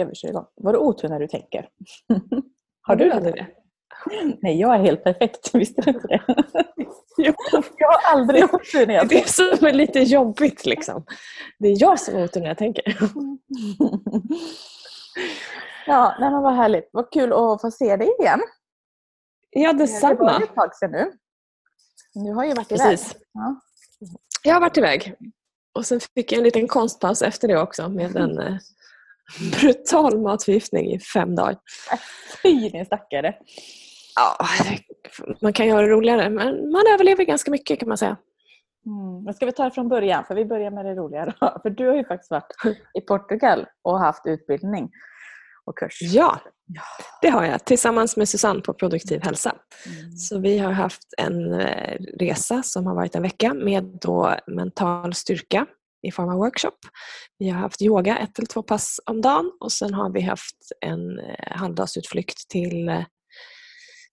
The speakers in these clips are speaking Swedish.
Tycker jag vi kör igång. Var du otur när du tänker? Har du aldrig det? Nej, jag är helt perfekt. Visste du inte det? Jo. Jag har aldrig otur när jag Det är som är lite jobbigt liksom. Det är jag som har otur när jag tänker. Ja, nej men vad härligt. Vad kul att få se dig igen. Ja, Det var detsamma. ett tag sedan nu. Du har ju varit iväg. Precis. Ja. Jag har varit iväg. Och sen fick jag en liten konstpaus efter det också med en eh, brutal matförgiftning i fem dagar. Fy din stackare. Ja, man kan göra det roligare men man överlever ganska mycket kan man säga. Mm. Men ska vi ta det från början? För vi börjar med det roliga. Då. För du har ju faktiskt varit i Portugal och haft utbildning och kurs. Ja, det har jag tillsammans med Susanne på Produktiv hälsa. Mm. Så vi har haft en eh, resa som har varit en vecka med då mental styrka i form av workshop. Vi har haft yoga ett eller två pass om dagen och sen har vi haft en eh, halvdagsutflykt till eh,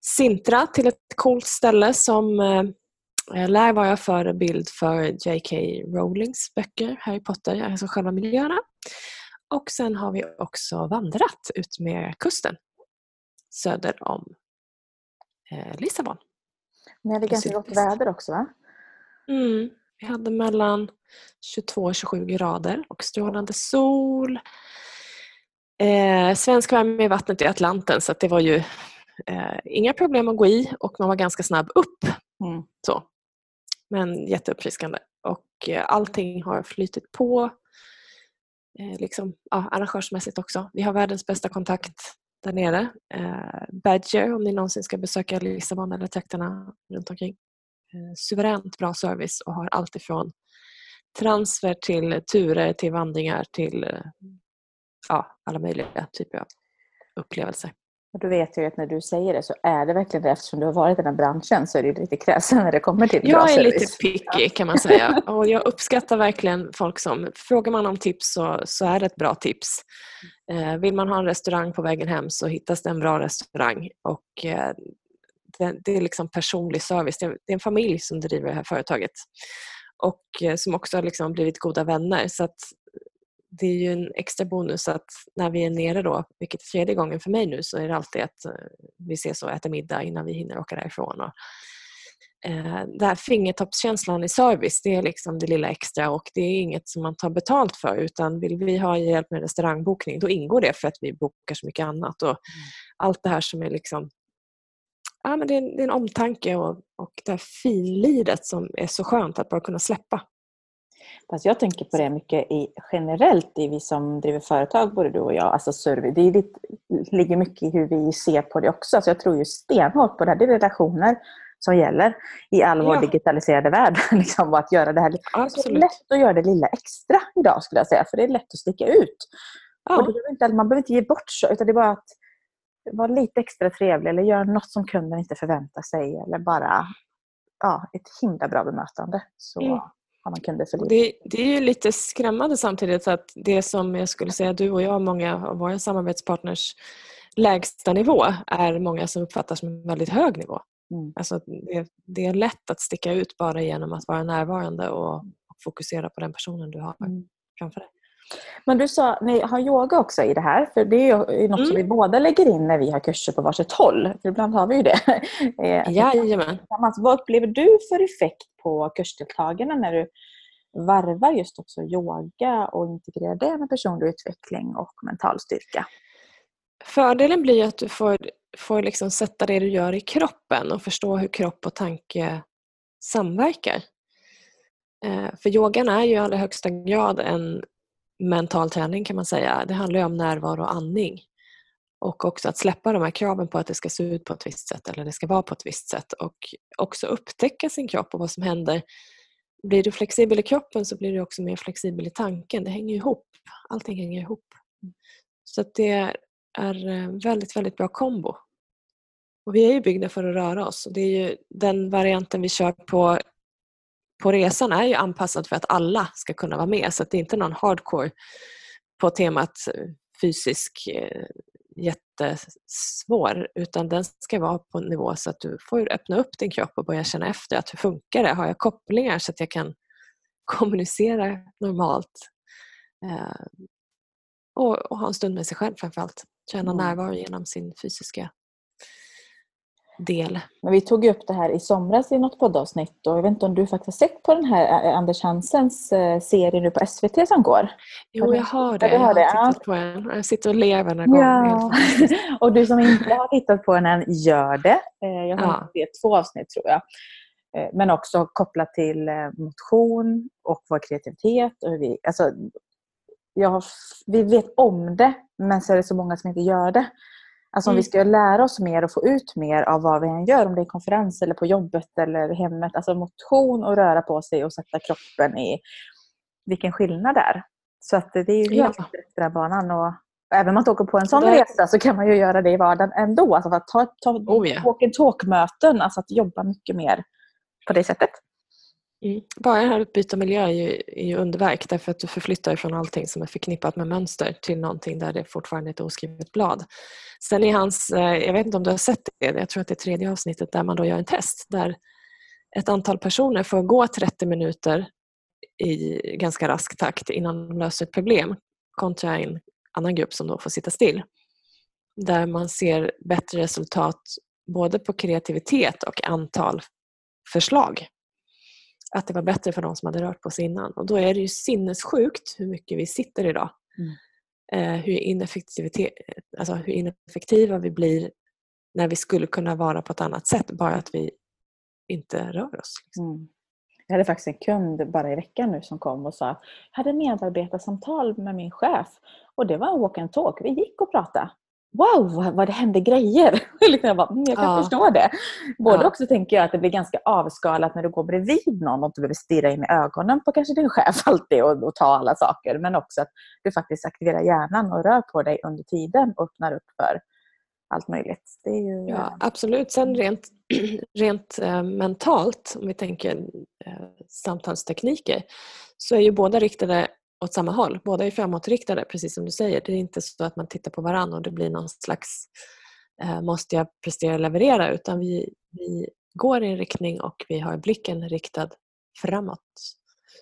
Sintra, till ett coolt ställe som eh, lär vara förebild för J.K. Rowlings böcker, Harry Potter, alltså själva miljöerna. Och sen har vi också vandrat ut med kusten söder om Lissabon. Ni hade ganska gott väder också va? Mm. Vi hade mellan 22 och 27 grader och strålande sol. Eh, svensk värme i vattnet i Atlanten så det var ju eh, inga problem att gå i och man var ganska snabb upp. Mm. Så. Men jätteuppfriskande. Och eh, allting har flytit på eh, liksom, ja, arrangörsmässigt också. Vi har världens bästa kontakt där nere. Eh, Badger om ni någonsin ska besöka Lissabon eller trakterna runt omkring. Eh, suveränt bra service och har allt ifrån transfer till turer till vandringar till eh, ja, alla möjliga typer av upplevelser. Och du vet ju att när du säger det så är det verkligen det eftersom du har varit i den här branschen så är det lite kräsen när det kommer till bra Jag är service. lite picky kan man säga och jag uppskattar verkligen folk som, frågar man om tips så, så är det ett bra tips. Eh, vill man ha en restaurang på vägen hem så hittas det en bra restaurang och eh, det, det är liksom personlig service. Det är, det är en familj som driver det här företaget och eh, som också har liksom blivit goda vänner så att det är ju en extra bonus att när vi är nere då, vilket är tredje gången för mig nu, så är det alltid att eh, vi ses och äter middag innan vi hinner åka därifrån. Och, eh, den här fingertoppskänslan i service, det är liksom det lilla extra och det är inget som man tar betalt för utan vill vi ha hjälp med restaurangbokning då ingår det för att vi bokar så mycket annat. Och Allt det här som är liksom ja, men det, är, det är en omtanke och, och det här finliret som är så skönt att bara kunna släppa. Fast jag tänker på det mycket i, generellt i vi som driver företag, både du och jag. Alltså service, det lite, ligger mycket i hur vi ser på det också. Så jag tror ju stenhårt på det här. Det är relationer som gäller i all vår Ja. digitaliserade värld. liksom, och att göra det här. Det är Absolut. lätt att göra det lilla extra idag skulle jag säga. För det är lätt att sticka ut. Och Ja. det behöver inte, man behöver inte ge bort så, utan det är bara att vara lite extra trevlig eller göra något som kunden inte förväntar sig. Eller bara ja, ett himla bra bemötande. Så Mm. har man kunder för. Det, det är ju lite skrämmande samtidigt att det som jag skulle säga du och jag och många av våra samarbetspartners lägsta nivå är många som uppfattar som en väldigt hög nivå. Mm. Alltså det, det är lätt att sticka ut bara genom att vara närvarande och, och fokusera på den personen du har Mm. framför dig. Men du sa, ni har yoga också i det här. För det är ju något som Mm. vi båda lägger in när vi har kurser på varsitt håll. För ibland har vi ju det. Eh, Jajamän. Vad upplever du för effekt på kursdeltagarna när du varvar just också yoga och integrerar det med personlig utveckling och mental styrka? Fördelen blir att du får, får liksom sätta det du gör i kroppen och förstå hur kropp och tanke samverkar. Eh, För yogan är ju i allra högsta grad en mental träning kan man säga. Det handlar ju om närvaro och andning. Och också att släppa de här kraven på att det ska se ut på ett visst sätt eller det ska vara på ett visst sätt. Och också upptäcka sin kropp och vad som händer. Blir du flexibel i kroppen så blir du också mer flexibel i tanken. Det hänger ihop. Allting hänger ihop. Så att det är en väldigt, väldigt bra kombo. Och vi är ju byggda för att röra oss. Och det är ju den varianten vi kör på på resan är ju anpassad för att alla ska kunna vara med. Så att det är inte någon hardcore på temat eh, fysisk eh, jättesvår utan den ska vara på en nivå så att du får öppna upp din kropp och börja känna efter att hur funkar det? Har jag kopplingar så att jag kan kommunicera normalt? Eh, och, och ha en stund med sig själv framförallt. Känna Mm. närvaro genom sin fysiska del. Men vi tog upp det här i somras i något poddavsnitt och jag vet inte om du faktiskt har sett på den här Anders Hansens eh, serie nu på SVT som går? Jo, jag har det. Ja, har jag det, har ja. tittat på den. Jag sitter och ler varje gång. Det är helt fantastiskt. och du som inte har tittat på den än, gör det. Eh, Jag har Ja. sett två avsnitt tror jag. Eh, Men också kopplat till motion och vår kreativitet. Och vi, alltså, har, vi vet om det, men så är det så många som inte gör det. Alltså om Mm. vi ska lära oss mer och få ut mer av vad vi än gör, om det är konferens eller på jobbet eller hemmet. Alltså motion och röra på sig och sätta kroppen i vilken skillnad det är. Så att det är ju helt Ja. rätt på den banan. Och även om man inte åker på en sån Det- resa så kan man ju göra det i vardagen ändå. Alltså att ta, ta Oh, ja. walk and talk-möten, alltså att jobba mycket mer på det sättet. Mm. Bara det här att byta miljö är ju, är ju underverk därför att du förflyttar från allting som är förknippat med mönster till någonting där det fortfarande är ett oskrivet blad. Sen i hans, eh, jag vet inte om du har sett det, jag tror att det är tredje avsnittet där man då gör en test där ett antal personer får gå 30 minuter i ganska rask takt innan de löser ett problem kontra en annan grupp som då får sitta still. Där man ser bättre resultat både på kreativitet och antal förslag att det var bättre för de som hade rört på sig innan. Och då är det ju sinnessjukt hur mycket vi sitter idag. Mm. Eh, hur, ineffektivitet, alltså hur ineffektiva vi blir när vi skulle kunna vara på ett annat sätt, bara att vi inte rör oss. Liksom. Mm. Jag hade faktiskt en kund bara i veckan nu som kom och sa jag hade medarbetarsamtal med min chef och det var en walk and talk. Vi gick och pratade. Wow, vad, det hände grejer! Liksom jag, bara, mm, jag kan Ja. förstå det. Både Ja. också tänker jag att det blir ganska avskalat när du går bredvid någon och inte behöver stirra in i ögonen på kanske din chef alltid och, och ta alla saker. Men också att du faktiskt aktiverar hjärnan och rör på dig under tiden och öppnar upp för allt möjligt. Det är ju, Ja, absolut. Sen rent, rent eh, mentalt, om vi tänker eh, samtalstekniker, så är ju båda riktade åt samma håll. Båda är framåtriktade, precis som du säger. Det är inte så att man tittar på varandra och det blir någon slags eh, måste jag prestera och leverera, utan vi, vi går i en riktning och vi har blicken riktad framåt.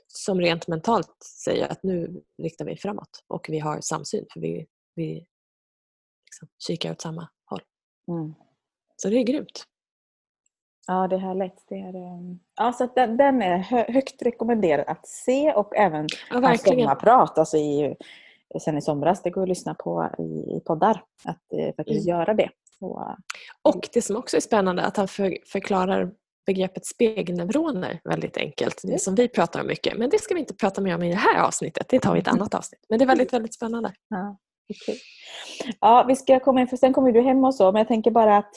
Som rent mentalt säger att nu riktar vi framåt och vi har samsyn för vi, vi liksom kikar åt samma håll. mm. Så det är grymt. Ja, det är härligt. Det är, eh, ja, så den, den är hö, högt rekommenderad att se och även Ja, hans sommarprat alltså i, sen i somras. Det går att lyssna på i, i poddar. Att eh, faktiskt Mm. göra det. Och, Och det som också är spännande att han för, förklarar begreppet spegelneuroner väldigt enkelt. Det som vi pratar om mycket. Men det ska vi inte prata mer om i det här avsnittet. Det tar vi i ett annat avsnitt. Men det är väldigt, väldigt spännande. ja, kul. ja, vi ska komma in, för sen kommer du hem och så. Men jag tänker bara att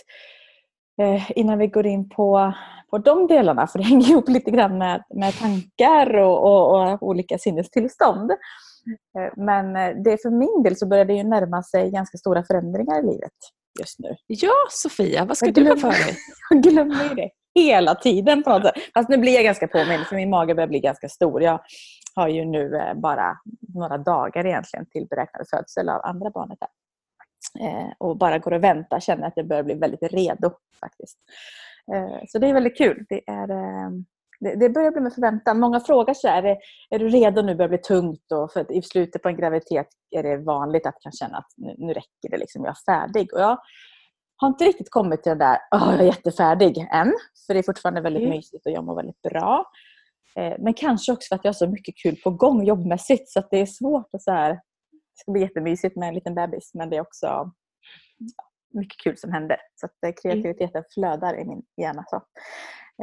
eh, innan vi går in på, på de delarna, för det hänger ihop lite grann med, med tankar och, och, och olika sinnestillstånd. Eh, Men eh, det för min del så börjar det ju närma sig ganska stora förändringar i livet just nu. Ja, Sofia, vad ska Jag du ha glömmer- för dig? Jag glömmer ju det hela tiden på något sätt. Fast nu blir jag ganska påmind för min mage börjar bli ganska stor. Jag har ju nu eh, bara några dagar egentligen till beräknad födsel av andra barnet. Där. Eh, och bara går och väntar, känner att jag börjar bli väldigt redo faktiskt. Eh, så det är väldigt kul. Det, är, eh, det, börjar bli med förväntan. Många frågar så här, är, är du redo nu? börjar bli tungt. Och för att I slutet på en graviditet är det vanligt att kan känna att nu, nu räcker det, liksom, jag är färdig. Och jag har inte riktigt kommit till den där, åh jag är jättefärdig än. För det är fortfarande väldigt Mm. mysigt och jag mår väldigt bra. Men kanske också för att jag har så mycket kul på gång jobbmässigt så att det är svårt att så här, det ska bli jättemysigt med en liten bebis men det är också mycket kul som händer. Så att eh, kreativiteten flödar i min hjärna. Så.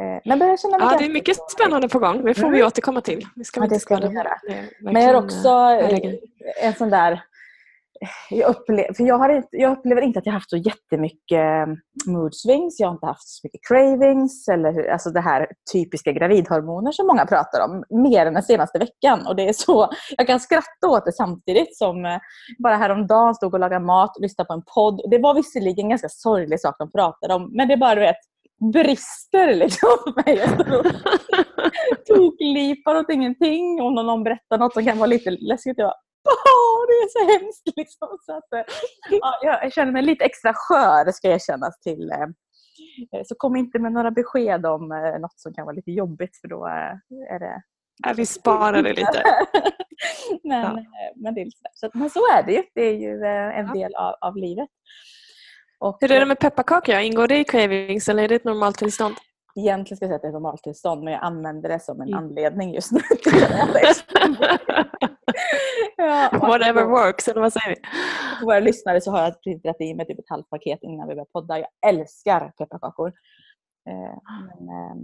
Eh, men börjar känna mig Ja, det är mycket bra. spännande på gång. Det får vi Mm. återkomma till. Vi ska Ja, det ska vi göra. Men jag har också eh, en sån där... Jag, upplever, för jag, har inte, jag upplever inte att jag haft så jättemycket eh, mood swings. Jag har inte haft så mycket cravings. Eller, alltså det här typiska gravidhormoner som många pratar om. Mer än den senaste veckan. Och det är så, jag kan skratta åt det samtidigt som eh, bara häromdagen stod och lagade mat och lyssnade på en podd. Det var visserligen en ganska sorglig sak de pratade om. Men det är bara du vet, brister liksom för mig. Toklipar åt ingenting. Om någon, berättar något som kan vara lite läskigt. Jag bara, det är så hemskt. Liksom. Så att, eh, ja, jag känner mig lite extra skör, ska erkännas till. eh, eh, Så kom inte med några besked om något som kan vara lite jobbigt för då är det Ja, vi sparar det lite. men, Ja. men, det är så, men så är det ju. Det är ju en del av, av livet. Och, Hur är det med pepparkakor? Ingår det i cravings eller är det ett normaltillstånd? Egentligen ska jag säga att det är ett normaltillstånd men jag använder det som en mm. anledning just nu. ja, Whatever works, eller vad säger vi? För våra lyssnare så har jag printat i mig typ ett halvt paket innan vi börjar podda. Jag älskar pepparkakor. Eh, men, eh,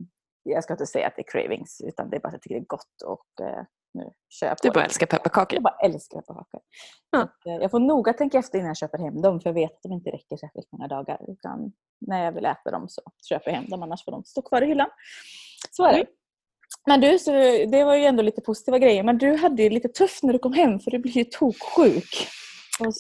jag ska inte säga att det är cravings utan det är bara att jag tycker det är gott och eh, nu kör Du bara älskar pepparkakor? Jag bara älskar pepparkakor. Ja. Eh, jag får noga tänka efter innan jag köper hem dem för jag vet att de inte räcker särskilt många dagar. Utan när jag vill äta dem så köper jag hem dem annars får de stå kvar i hyllan. Så är det. Mm. Men du, så det var ju ändå lite positiva grejer. Men du hade ju lite tufft när du kom hem för du blev ju toksjuk.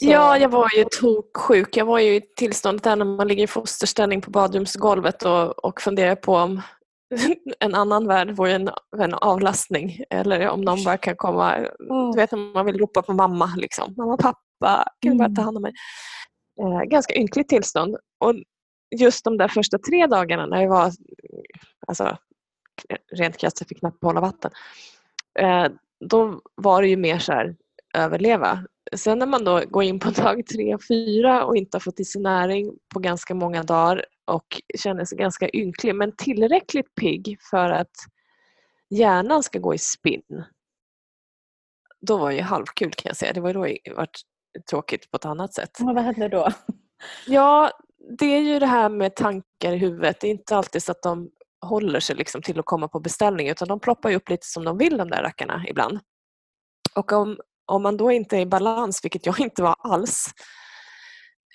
Ja, jag var ju toksjuk. Jag var ju i tillståndet där när man ligger i fosterställning på badrumsgolvet och, och funderar på om en annan värld vore en, en avlastning. Eller om någon bara kan komma, mm. du vet om man vill ropa på mamma. Liksom. Mamma, pappa, kan du bara ta mm. hand om mig? Eh, ganska ynkligt tillstånd. Och just de där första tre dagarna när jag var, alltså, rent krasst, jag fick knappt hålla vatten. Eh, då var det ju mer så här, överleva. Sen när man då går in på dag tre och fyra och inte har fått i sig näring på ganska många dagar och känner sig ganska ynklig men tillräckligt pigg för att hjärnan ska gå i spinn. Då var det halvkul kan jag säga. Det var då det var tråkigt på ett annat sätt. Och vad hände då? Ja, det är ju det här med tankar i huvudet. Det är inte alltid så att de håller sig liksom till att komma på beställning utan de ploppar upp lite som de vill de där rackarna ibland. Och om, om man då inte är i balans, vilket jag inte var alls,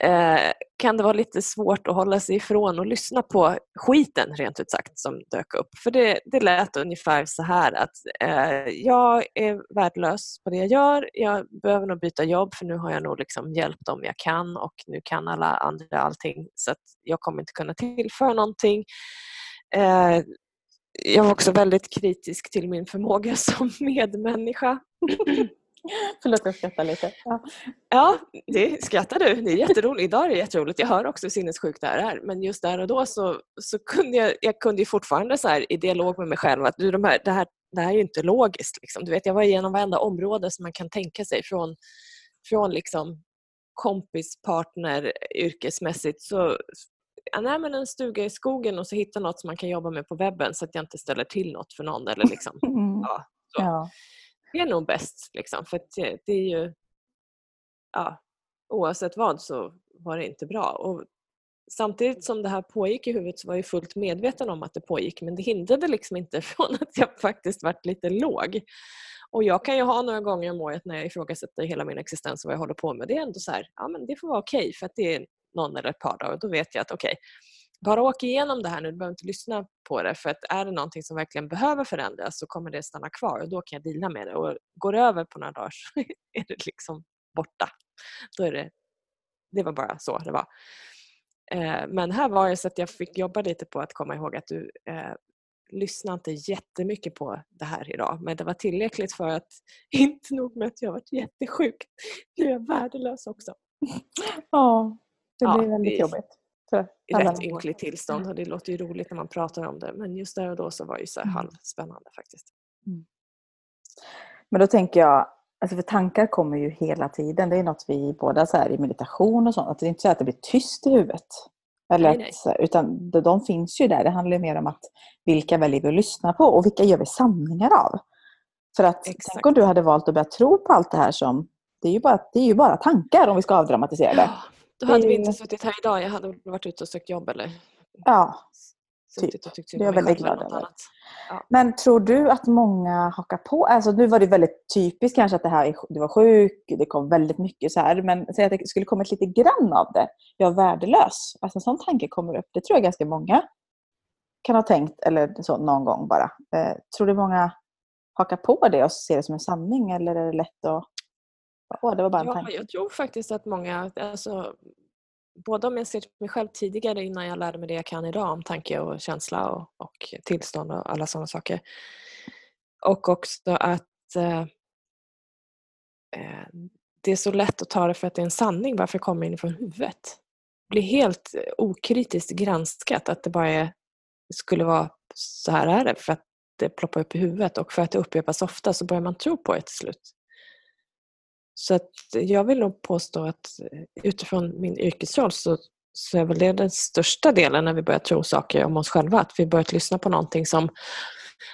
eh, kan det vara lite svårt att hålla sig ifrån och lyssna på skiten rent ut sagt som dök upp. För det, det lät ungefär så här att eh, jag är värdelös på det jag gör. Jag behöver nog byta jobb för nu har jag nog liksom hjälpt dem jag kan och nu kan alla andra allting så att jag kommer inte kunna tillföra någonting. Eh, jag var också väldigt kritisk till min förmåga som medmänniska. Förlåt, jag skrattar lite. Ja, ja det skrattar du. Det är jätteroligt. Idag är det jätteroligt. Jag hör också hur sinnessjukt det här är. Men just där och då så, så kunde jag, jag kunde fortfarande så här, i dialog med mig själv att du, de här, det, här, det här är inte logiskt. Liksom. Du vet, jag var igenom varenda område som man kan tänka sig. Från, från liksom kompis, partner, yrkesmässigt. Så, ja, nej, men en stuga i skogen och så hitta något som man kan jobba med på webben så att jag inte ställer till något för någon. Eller liksom, ja, så. Ja är nog bäst. Liksom, för det, eh, det, är ju, ja, oavsett vad så var det inte bra. Och samtidigt som det här pågick i huvudet så var jag fullt medveten om att det pågick men det hindrade liksom inte från att jag faktiskt varit lite låg. Och jag kan ju ha några gånger om året när jag ifrågasätter hela min existens och vad jag håller på med. Det är ändå så här, ja men det får vara okej okay, för att det är någon eller ett par dagar. Då vet jag att okej, okay, bara åk igenom det här nu, du behöver inte lyssna på det för att är det någonting som verkligen behöver förändras så kommer det stanna kvar och då kan jag dela med det och går det över på några dagar så är det liksom borta. Då är det, det var bara så det var. Eh, men här var det så att jag fick jobba lite på att komma ihåg att du eh, lyssna inte jättemycket på det här idag men det var tillräckligt för att inte nog med att jag varit jättesjuk, nu är jag värdelös också. Ja, det blir ja, väldigt det, jobbigt rätt ynkligt tillstånd och det låter ju roligt när man pratar om det men just där och då så var det ju så här mm. halvspännande faktiskt. Mm. Men då tänker jag, alltså för tankar kommer ju hela tiden. Det är något vi båda så här i meditation och sånt, att det är inte så att det blir tyst i huvudet. Eller nej, nej. Att, utan de finns ju där. Det handlar mer om att vilka väljer vi att lyssna på och vilka gör vi sanningar av? För att Exakt. tänk om du hade valt att börja tro på allt det här som det är ju bara, det är ju bara tankar om vi ska avdramatisera det. Då hade vi inte suttit här idag. Jag hade varit ute och sökt jobb eller ja, typ. det är jag väldigt glad över. Ja. Men tror du att många hakar på? Alltså, nu var det väldigt typiskt kanske att det här, du var sjuk, det kom väldigt mycket så här. Men säg att det skulle kommit lite grann av det. Jag är värdelös. Alltså en sån tanke kommer upp. Det tror jag ganska många kan ha tänkt eller så någon gång bara. Eh, tror du många hakar på det och ser det som en sanning eller är det lätt att Åh, det var bara en ja, tanke. Jag tror faktiskt att många, alltså, både om jag ser till mig själv tidigare innan jag lärde mig det jag kan idag om tanke och känsla och, och tillstånd och alla sådana saker. Och också att eh, eh, det är så lätt att ta det för att det är en sanning. Varför kommer det inifrån huvudet? Det blir helt okritiskt granskat att det bara är, skulle vara så här är det för att det ploppar upp i huvudet och för att det upprepas ofta så börjar man tro på det till slut. Så att jag vill nog påstå att utifrån min yrkesroll så, så är väl det den största delen när vi börjar tro saker om oss själva. Att vi börjat lyssna på någonting som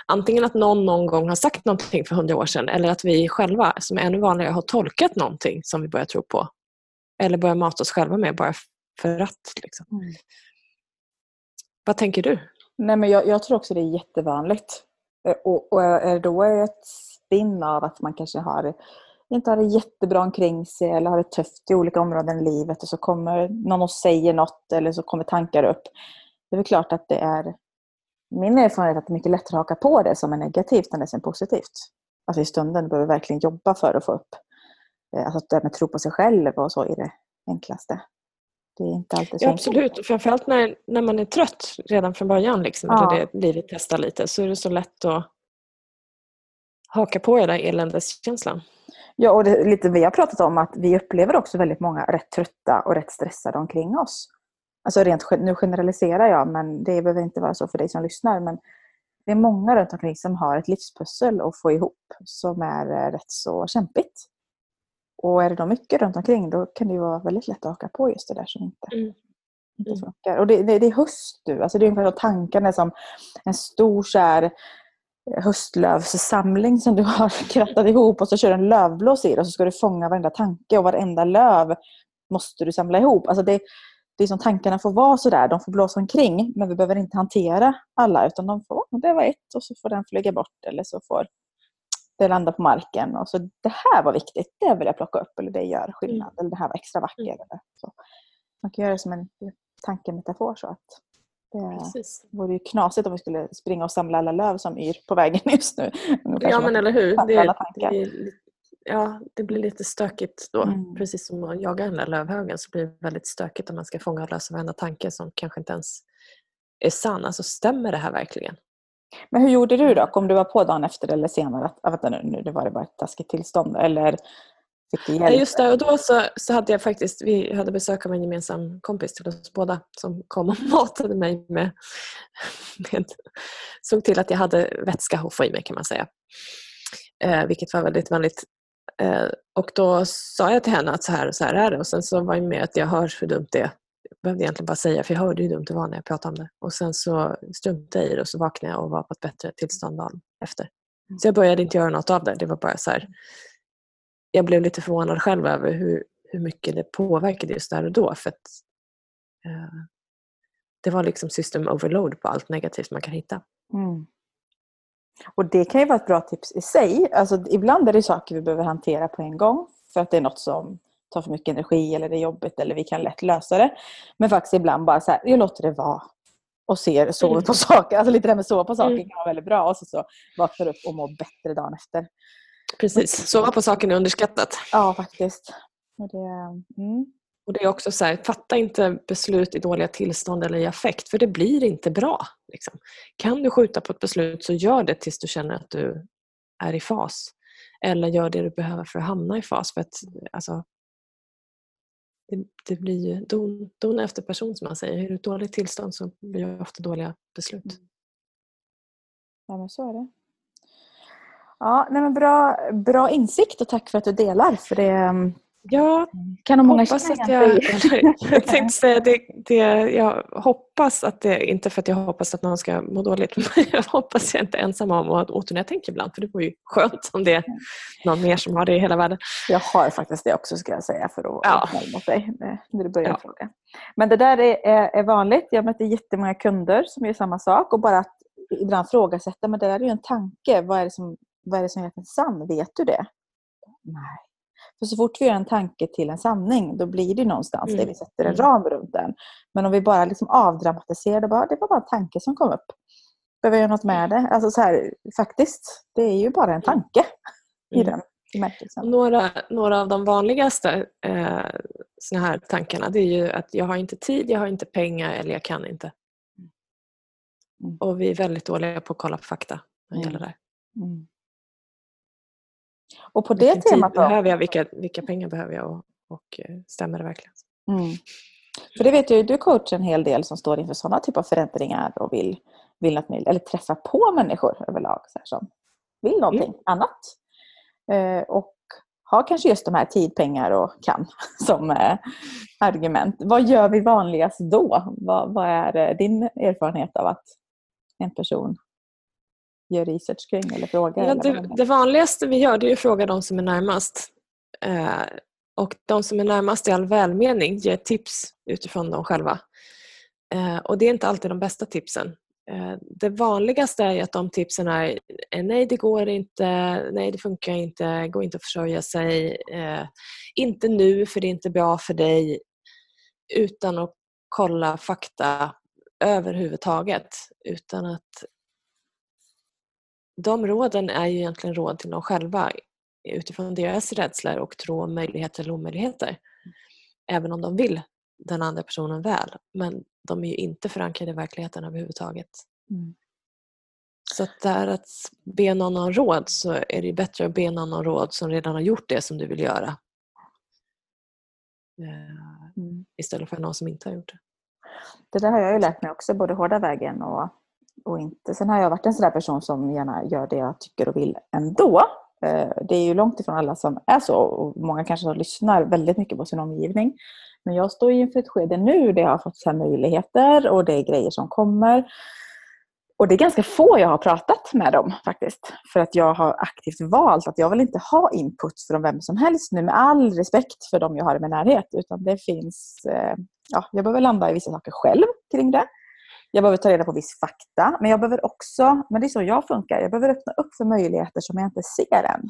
antingen att någon någon gång har sagt någonting för hundra år sedan eller att vi själva, som är ännu vanligare, har tolkat någonting som vi börjar tro på. Eller börjar mata oss själva med bara för att. Liksom. Mm. Vad tänker du? Nej, men jag, jag, tror också det är jättevanligt. Eh, och, och är då ett spinn av att man kanske har, inte har det jättebra omkring sig eller har det tufft i olika områden i livet och så kommer någon och säger något eller så kommer tankar upp. Det är väl klart att det är min erfarenhet att det är mycket lättare att haka på det som är negativt än det som är positivt. Alltså i stunden behöver vi verkligen jobba för att få upp eh, alltså det med tro på sig själv och så är det enklaste. Det är inte alltid så ja, Absolut, framförallt när, när man är trött redan från början, liksom, ja. eller det livet testar lite, så är det så lätt att haka på den där eländeskänslan. Ja, och det, lite vi har pratat om att vi upplever också väldigt många rätt trötta och rätt stressade omkring oss. Alltså rent, nu generaliserar jag, men det behöver inte vara så för dig som lyssnar. Men det är många runt omkring som har ett livspussel att få ihop som är eh, rätt så kämpigt. Och är det då mycket runt omkring då kan det vara väldigt lätt att haka på just det där som inte, mm. inte mm. funkar. Och det, det, det är höst nu. Alltså det är ungefär tanken är som en stor så här, höstlövssamling som du har krattat ihop och så kör du en lövblås i det och så ska du fånga varenda tanke och varenda löv måste du samla ihop. Alltså det, det är som tankarna får vara sådär, de får blåsa omkring men vi behöver inte hantera alla utan de får, det var ett och så får den flyga bort eller så får det landa på marken och så det här var viktigt, det vill jag plocka upp eller det gör skillnad mm. eller det här var extra vackert. Mm. Eller så. Man kan göra det som en tankemetafor så att det Precis. vore ju knasigt om vi skulle springa och samla alla löv som yr på vägen just nu. ja men eller hur. Det, det, ja, det blir lite stökigt då. Mm. Precis som att jaga den där lövhögen så blir det väldigt stökigt om man ska fånga och lösa varenda tanke som kanske inte ens är sann. Alltså stämmer det här verkligen? Men hur gjorde du då? Kom du vara på dagen efter eller senare att vänta nu, nu det var det bara ett taskigt tillstånd? Eller fick du hjälp? Just det, och då så, så hade jag faktiskt, vi hade besök av en gemensam kompis till oss båda som kom och matade mig med, med såg till att jag hade vätska att få i mig kan man säga. Eh, vilket var väldigt vänligt Eh, och då sa jag till henne att så här och så här är det och sen så var jag med att jag hör hur dumt det är. Jag behövde egentligen bara säga för jag hörde hur dumt det var när jag pratade om det. Och sen så struntade jag i det och så vaknade jag och var på ett bättre tillstånd dagen efter. Så jag började inte göra något av det. Det var bara så här, jag blev lite förvånad själv över hur, hur mycket det påverkade just där och då. För att, eh, det var liksom system overload på allt negativt man kan hitta. Mm. Och det kan ju vara ett bra tips i sig. Alltså, ibland är det saker vi behöver hantera på en gång för att det är något som tar för mycket energi eller det är jobbigt eller vi kan lätt lösa det. Men faktiskt ibland bara så här, jag låter det vara och ser, sover mm. på saker. Alltså lite det här med sova på saker mm. kan vara väldigt bra och så, så vaknar upp och mår bättre dagen efter. Precis, sova på saken är underskattat. Ja, faktiskt. Det, mm. Och det är också så här, fatta inte beslut i dåliga tillstånd eller i affekt för det blir inte bra. Liksom. Kan du skjuta på ett beslut så gör det tills du känner att du är i fas. Eller gör det du behöver för att hamna i fas. För att, alltså, det, det blir ju don, don efter person som man säger. Är du i dåligt tillstånd så blir det ofta dåliga beslut. Mm. Ja men så är det. Ja, nej men bra, bra insikt och tack för att du delar. För det, Ja, kan många hoppas att jag, jag tänkte säga det, det, jag hoppas att det, inte för att jag hoppas att någon ska må dåligt, men jag hoppas jag inte är ensam om att åternätänka ibland, för det vore ju skönt om det är någon mer som har det i hela världen. Jag har faktiskt det också ska jag säga för att ja. mot dig när du börjar ja. fråga. Men det där är, är, är vanligt. Jag möter jättemånga kunder som gör samma sak och bara att ibland ifrågasätta, men det där är ju en tanke. Vad är det som, vad är det som gör den sann? Vet du det? Nej för så fort vi gör en tanke till en sanning, då blir det någonstans mm. där vi sätter en mm. ram runt den. Men om vi bara liksom avdramatiserar det, bara, det var bara en tanke som kom upp. Behöver jag göra något med det? Alltså så här, faktiskt, det är ju bara en mm. tanke i den några, några av de vanligaste eh, såna här tankarna det är ju att jag har inte tid, jag har inte pengar eller jag kan inte. Mm. Och vi är väldigt dåliga på att kolla på fakta när det gäller det. Mm. Och på det Vilken temat då? behöver jag? Vilka, vilka pengar behöver jag? Och, och eh, stämmer det verkligen? Mm. För det vet jag ju, du coachar en hel del som står inför sådana typer av förändringar och vill, vill något mer, eller träffa på människor överlag så här, som vill någonting mm. annat. Eh, och har kanske just de här tid, pengar och kan som eh, argument. Vad gör vi vanligast då? Vad, vad är eh, din erfarenhet av att en person gör research kring eller frågar? Ja, det, det, vanligaste vi gör det är att fråga de som är närmast. Eh, och de som är närmast i all välmening ger tips utifrån dem själva. Eh, och det är inte alltid de bästa tipsen. Eh, det vanligaste är att de tipsen är nej det går inte, nej det funkar inte, går inte att försörja sig, eh, inte nu för det är inte bra för dig utan att kolla fakta överhuvudtaget. Utan att de råden är ju egentligen råd till dem själva utifrån deras rädslor och tro om möjligheter eller omöjligheter. Även om de vill den andra personen väl. Men de är ju inte förankrade i verkligheten överhuvudtaget. Mm. Så att där att be någon om råd så är det bättre att be någon om råd som redan har gjort det som du vill göra. Eh, mm. Istället för någon som inte har gjort det. Det där har jag ju lärt mig också, både hårda vägen och, och inte. Sen har jag varit en sån där person som gärna gör det jag tycker och vill ändå. Eh, det är ju långt ifrån alla som är så och många kanske lyssnar väldigt mycket på sin omgivning. Men jag står inför ett skede nu där jag har fått så möjligheter och det är grejer som kommer. Och det är ganska få jag har pratat med dem faktiskt. För att jag har aktivt valt att jag vill inte ha input från vem som helst nu med all respekt för dem jag har i min närhet. Utan det finns, eh, ja, jag behöver landa i vissa saker själv kring det. Jag behöver ta reda på viss fakta. Men jag behöver också, men det är så jag funkar, jag behöver öppna upp för möjligheter som jag inte ser än.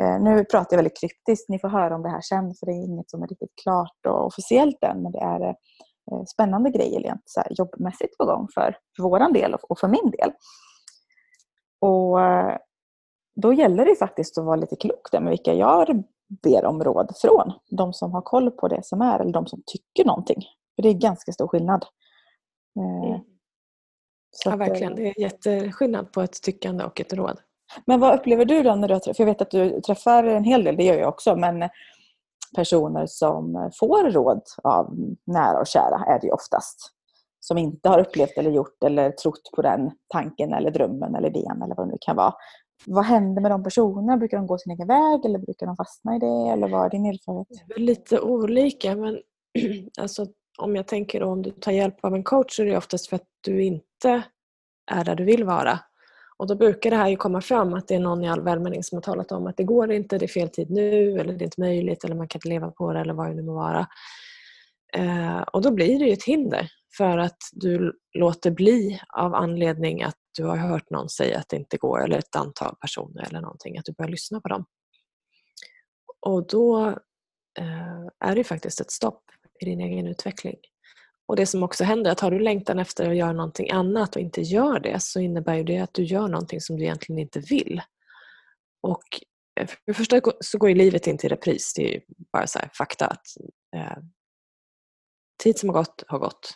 Eh, nu pratar jag väldigt kryptiskt, ni får höra om det här sen för det är inget som är riktigt klart och officiellt än. Men det är eh, spännande grejer rent så här, jobbmässigt på gång för, för vår del och för min del. Och eh, då gäller det faktiskt att vara lite klok där med vilka jag ber om råd från. De som har koll på det som är eller de som tycker någonting. För det är ganska stor skillnad. Mm. ja, att, verkligen. Det är jätteskillnad på ett tyckande och ett råd. Men vad upplever du då när du För jag vet att du träffar en hel del, det gör jag också, men personer som får råd av nära och kära är det ju oftast. Som inte har upplevt eller gjort eller trott på den tanken eller drömmen eller idén eller vad det nu kan vara. Vad händer med de personerna? Brukar de gå sin egen väg eller brukar de fastna i det? Eller vad är din erfarenhet? Det är lite olika men alltså, om jag tänker om du tar hjälp av en coach så är det oftast för att du inte är där du vill vara. Och då brukar det här ju komma fram att det är någon i all välmening som har talat om att det går inte, det är fel tid nu eller det är inte möjligt eller man kan inte leva på det eller vad det nu må vara. Eh, och då blir det ju ett hinder för att du låter bli av anledning att du har hört någon säga att det inte går eller ett antal personer eller någonting, att du börjar lyssna på dem. Och då eh, är det faktiskt ett stopp i din egen utveckling. Och det som också händer är att har du längtan efter att göra någonting annat och inte gör det så innebär det att du gör någonting som du egentligen inte vill. Och eh, för det första så går ju livet inte i repris. Det är ju bara så här, fakta att eh, tid som har gått har gått.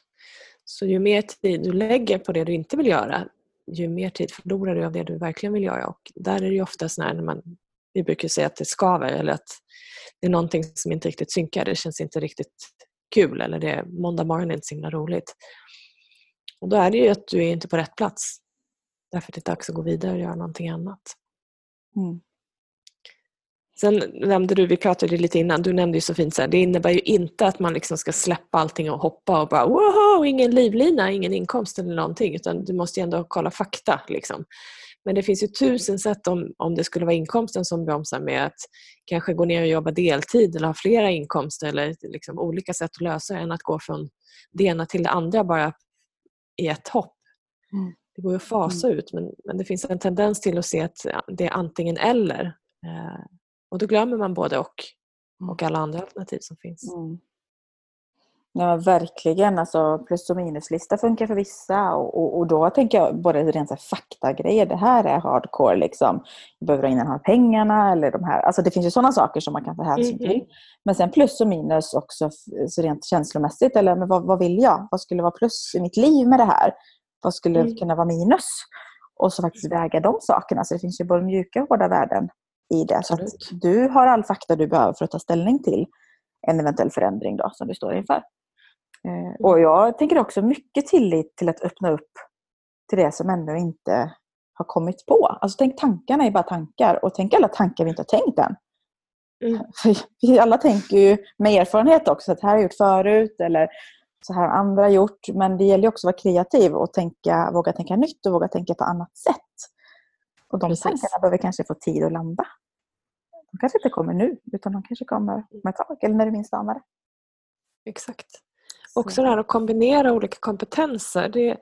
Så ju mer tid du lägger på det du inte vill göra ju mer tid förlorar du av det du verkligen vill göra. Och där är det ju ofta så när man, vi brukar säga att det skaver eller att det är någonting som inte riktigt synkar. Det känns inte riktigt kul eller det är måndag morgon är inte så himla roligt. Och då är det ju att du är inte på rätt plats. Därför att det är dags att gå vidare och göra någonting annat. Mm. Sen nämnde du, vi pratade lite innan, du nämnde ju så fint så här, det innebär ju inte att man liksom ska släppa allting och hoppa och bara wow, ingen livlina, ingen inkomst eller någonting utan du måste ju ändå kolla fakta. Liksom. Men det finns ju tusen sätt om, om det skulle vara inkomsten som bromsar med att kanske gå ner och jobba deltid eller ha flera inkomster eller liksom olika sätt att lösa det än att gå från det ena till det andra bara i ett hopp. Mm. Det går ju att fasa mm. ut men, men det finns en tendens till att se att det är antingen eller. Eh, och då glömmer man både och och alla andra alternativ som finns. Mm. Ja, verkligen. Alltså, plus och minuslista funkar för vissa. Och, och, och då tänker jag både rent faktagrejer. Det här är hardcore. Liksom. Jag behöver ha in de här pengarna. Eller de här. Alltså, det finns ju sådana saker som man kan ta hänsyn till. Mm. Men sen plus och minus också så rent känslomässigt. Eller men vad, vad vill jag? Vad skulle vara plus i mitt liv med det här? Vad skulle mm. kunna vara minus? Och så faktiskt väga de sakerna. Så det finns ju både mjuka och hårda värden i det. Så du har all fakta du behöver för att ta ställning till en eventuell förändring då, som du står inför. Eh, och jag tänker också mycket tillit till att öppna upp till det som ännu inte har kommit på. Alltså tänk tankarna är bara tankar och tänk alla tankar vi inte har tänkt än. Mm. vi alla tänker ju med erfarenhet också, att det här har jag gjort förut eller så här har andra gjort. Men det gäller också att vara kreativ och tänka, våga tänka nytt och våga tänka på annat sätt. Och de Precis. tankarna behöver kanske få tid att landa. De kanske inte kommer nu, utan de kanske kommer om ett tag eller när du minst anar det. Exakt. Så. Också det här att kombinera olika kompetenser. Det,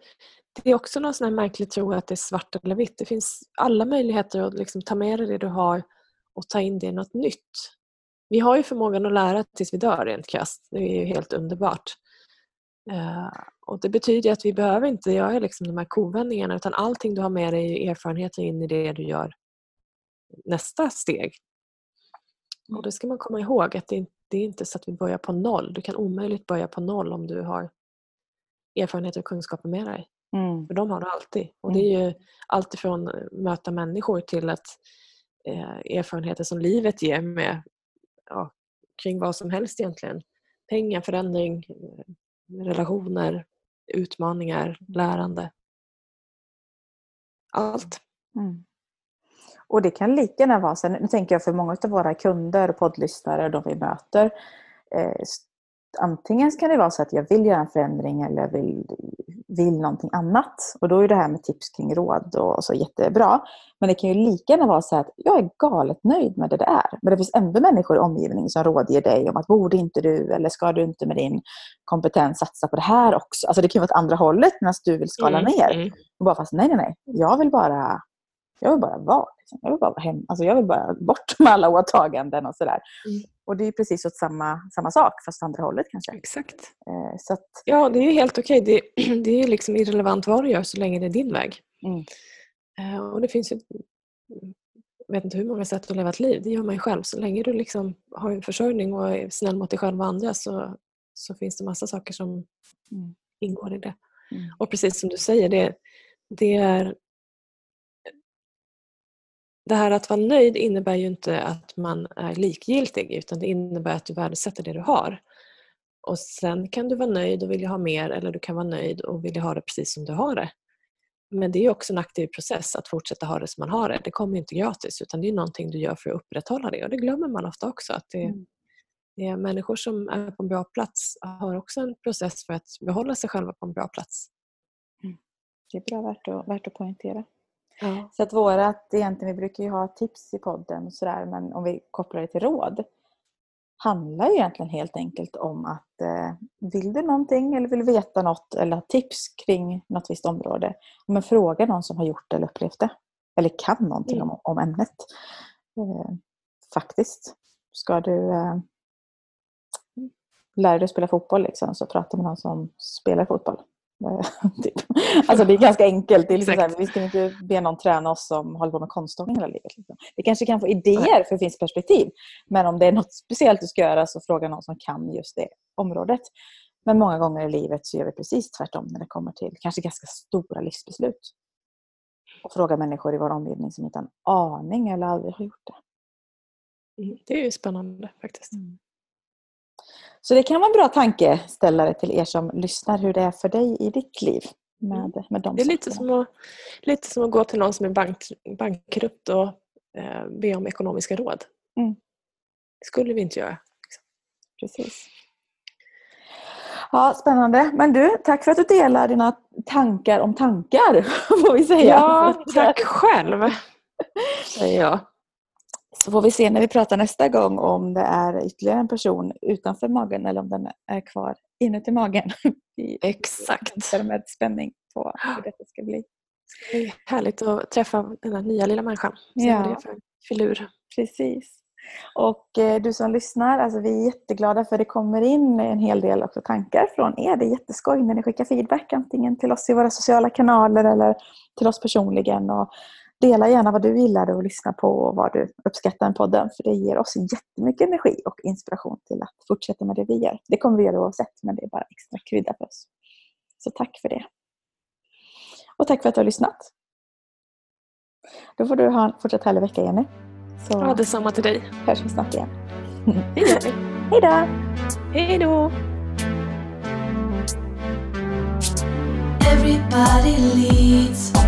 det är också någon sån här märklig tro att det är svart eller vitt. Det finns alla möjligheter att liksom ta med dig det du har och ta in det i något nytt. Vi har ju förmågan att lära tills vi dör rent krasst. Det är ju helt underbart. Uh, och Det betyder att vi behöver inte göra liksom de här kovändningarna utan allting du har med dig är erfarenheter in i det du gör nästa steg. Och Det ska man komma ihåg att det, det är inte så att vi börjar på noll. Du kan omöjligt börja på noll om du har erfarenheter och kunskaper med dig. Mm. För de har du alltid. Och Det är ju allt ifrån möta människor till att eh, erfarenheter som livet ger med ja, kring vad som helst egentligen. Pengar, förändring, relationer, utmaningar, lärande. Allt. Mm. Och det kan lika gärna vara, så, nu tänker jag för många av våra kunder och poddlyssnare, de vi möter, eh, antingen kan det vara så att jag vill göra en förändring eller vill, vill någonting annat. Och då är det här med tips kring råd och så jättebra. Men det kan ju lika gärna vara så att jag är galet nöjd med det det är. Men det finns ändå människor i omgivningen som rådger dig om att borde inte du eller ska du inte med din kompetens satsa på det här också. Alltså det kan ju vara åt andra hållet medan du vill skala mm, ner. Mm. Och bara fast nej, nej, nej. Jag vill bara jag vill bara vara. Liksom. Jag vill bara vara hemma. Alltså jag vill bara bort med alla åtaganden och sådär. Mm. Och det är precis åt samma, samma sak, fast andra hållet kanske. Exakt. Eh, så att... Ja, det är ju helt okej. Det, det är liksom irrelevant vad du gör så länge det är din väg. Mm. Eh, och det finns ju jag vet inte hur många sätt att leva ett liv. Det gör man ju själv. Så länge du liksom har en försörjning och är snäll mot dig själv och andra så, så finns det massa saker som mm. ingår i det. Mm. Och precis som du säger, det, det är det här att vara nöjd innebär ju inte att man är likgiltig utan det innebär att du värdesätter det du har. Och Sen kan du vara nöjd och vilja ha mer eller du kan vara nöjd och vilja ha det precis som du har det. Men det är också en aktiv process att fortsätta ha det som man har det. Det kommer inte gratis utan det är någonting du gör för att upprätthålla det och det glömmer man ofta också. Att det, mm. det är människor som är på en bra plats har också en process för att behålla sig själva på en bra plats. Mm. Det är bra värt att, värt att poängtera. Ja. Så att vårat, egentligen, vi brukar ju ha tips i podden och sådär, men om vi kopplar det till råd handlar ju egentligen helt enkelt om att eh, vill du någonting eller vill veta något eller ha tips kring något visst område, men fråga någon som har gjort eller upplevt det. Eller kan någonting mm. om, om ämnet. Eh, faktiskt. Ska du eh, lära dig att spela fotboll liksom, så prata med någon som spelar fotboll. typ. Alltså det är ganska enkelt. Det är liksom här, vi ska inte be någon träna oss som håller på med konståkning hela livet. Liksom. Vi kanske kan få idéer för det finns perspektiv. Men om det är något speciellt du ska göra så fråga någon som kan just det området. Men många gånger i livet så gör vi precis tvärtom när det kommer till kanske ganska stora livsbeslut. Och fråga människor i vår omgivning som inte har en aning eller aldrig har gjort det. Mm, det är ju spännande faktiskt. Mm. Så det kan vara en bra tankeställare till er som lyssnar hur det är för dig i ditt liv. Med, mm. med de det är lite som, att, lite som att gå till någon som är bank, bankrupt och eh, be om ekonomiska råd. Mm. Det skulle vi inte göra. Precis. Ja, Spännande. Men du, tack för att du delar dina tankar om tankar. Får vi säga. Ja, tack själv. säger jag. Så får vi se när vi pratar nästa gång om det är ytterligare en person utanför magen eller om den är kvar inuti magen. Exakt. med spänning på hur detta ska bli. Det är härligt att träffa den här nya lilla människan. Se ja. vad det är för filur. Precis. Och eh, du som lyssnar, alltså vi är jätteglada för det kommer in en hel del också tankar från er. Det är jätteskoj när ni skickar feedback antingen till oss i våra sociala kanaler eller till oss personligen. Och Dela gärna vad du gillade att lyssna på och vad du uppskattar en podden. För det ger oss jättemycket energi och inspiration till att fortsätta med det vi gör. Det kommer vi göra oavsett, men det är bara extra krydda för oss. Så tack för det. Och tack för att du har lyssnat. Då får du ha en fortsatt härlig vecka, Jenny. Så ja, detsamma till dig. hörs vi snart igen. Hej då! Hej då! Everybody leads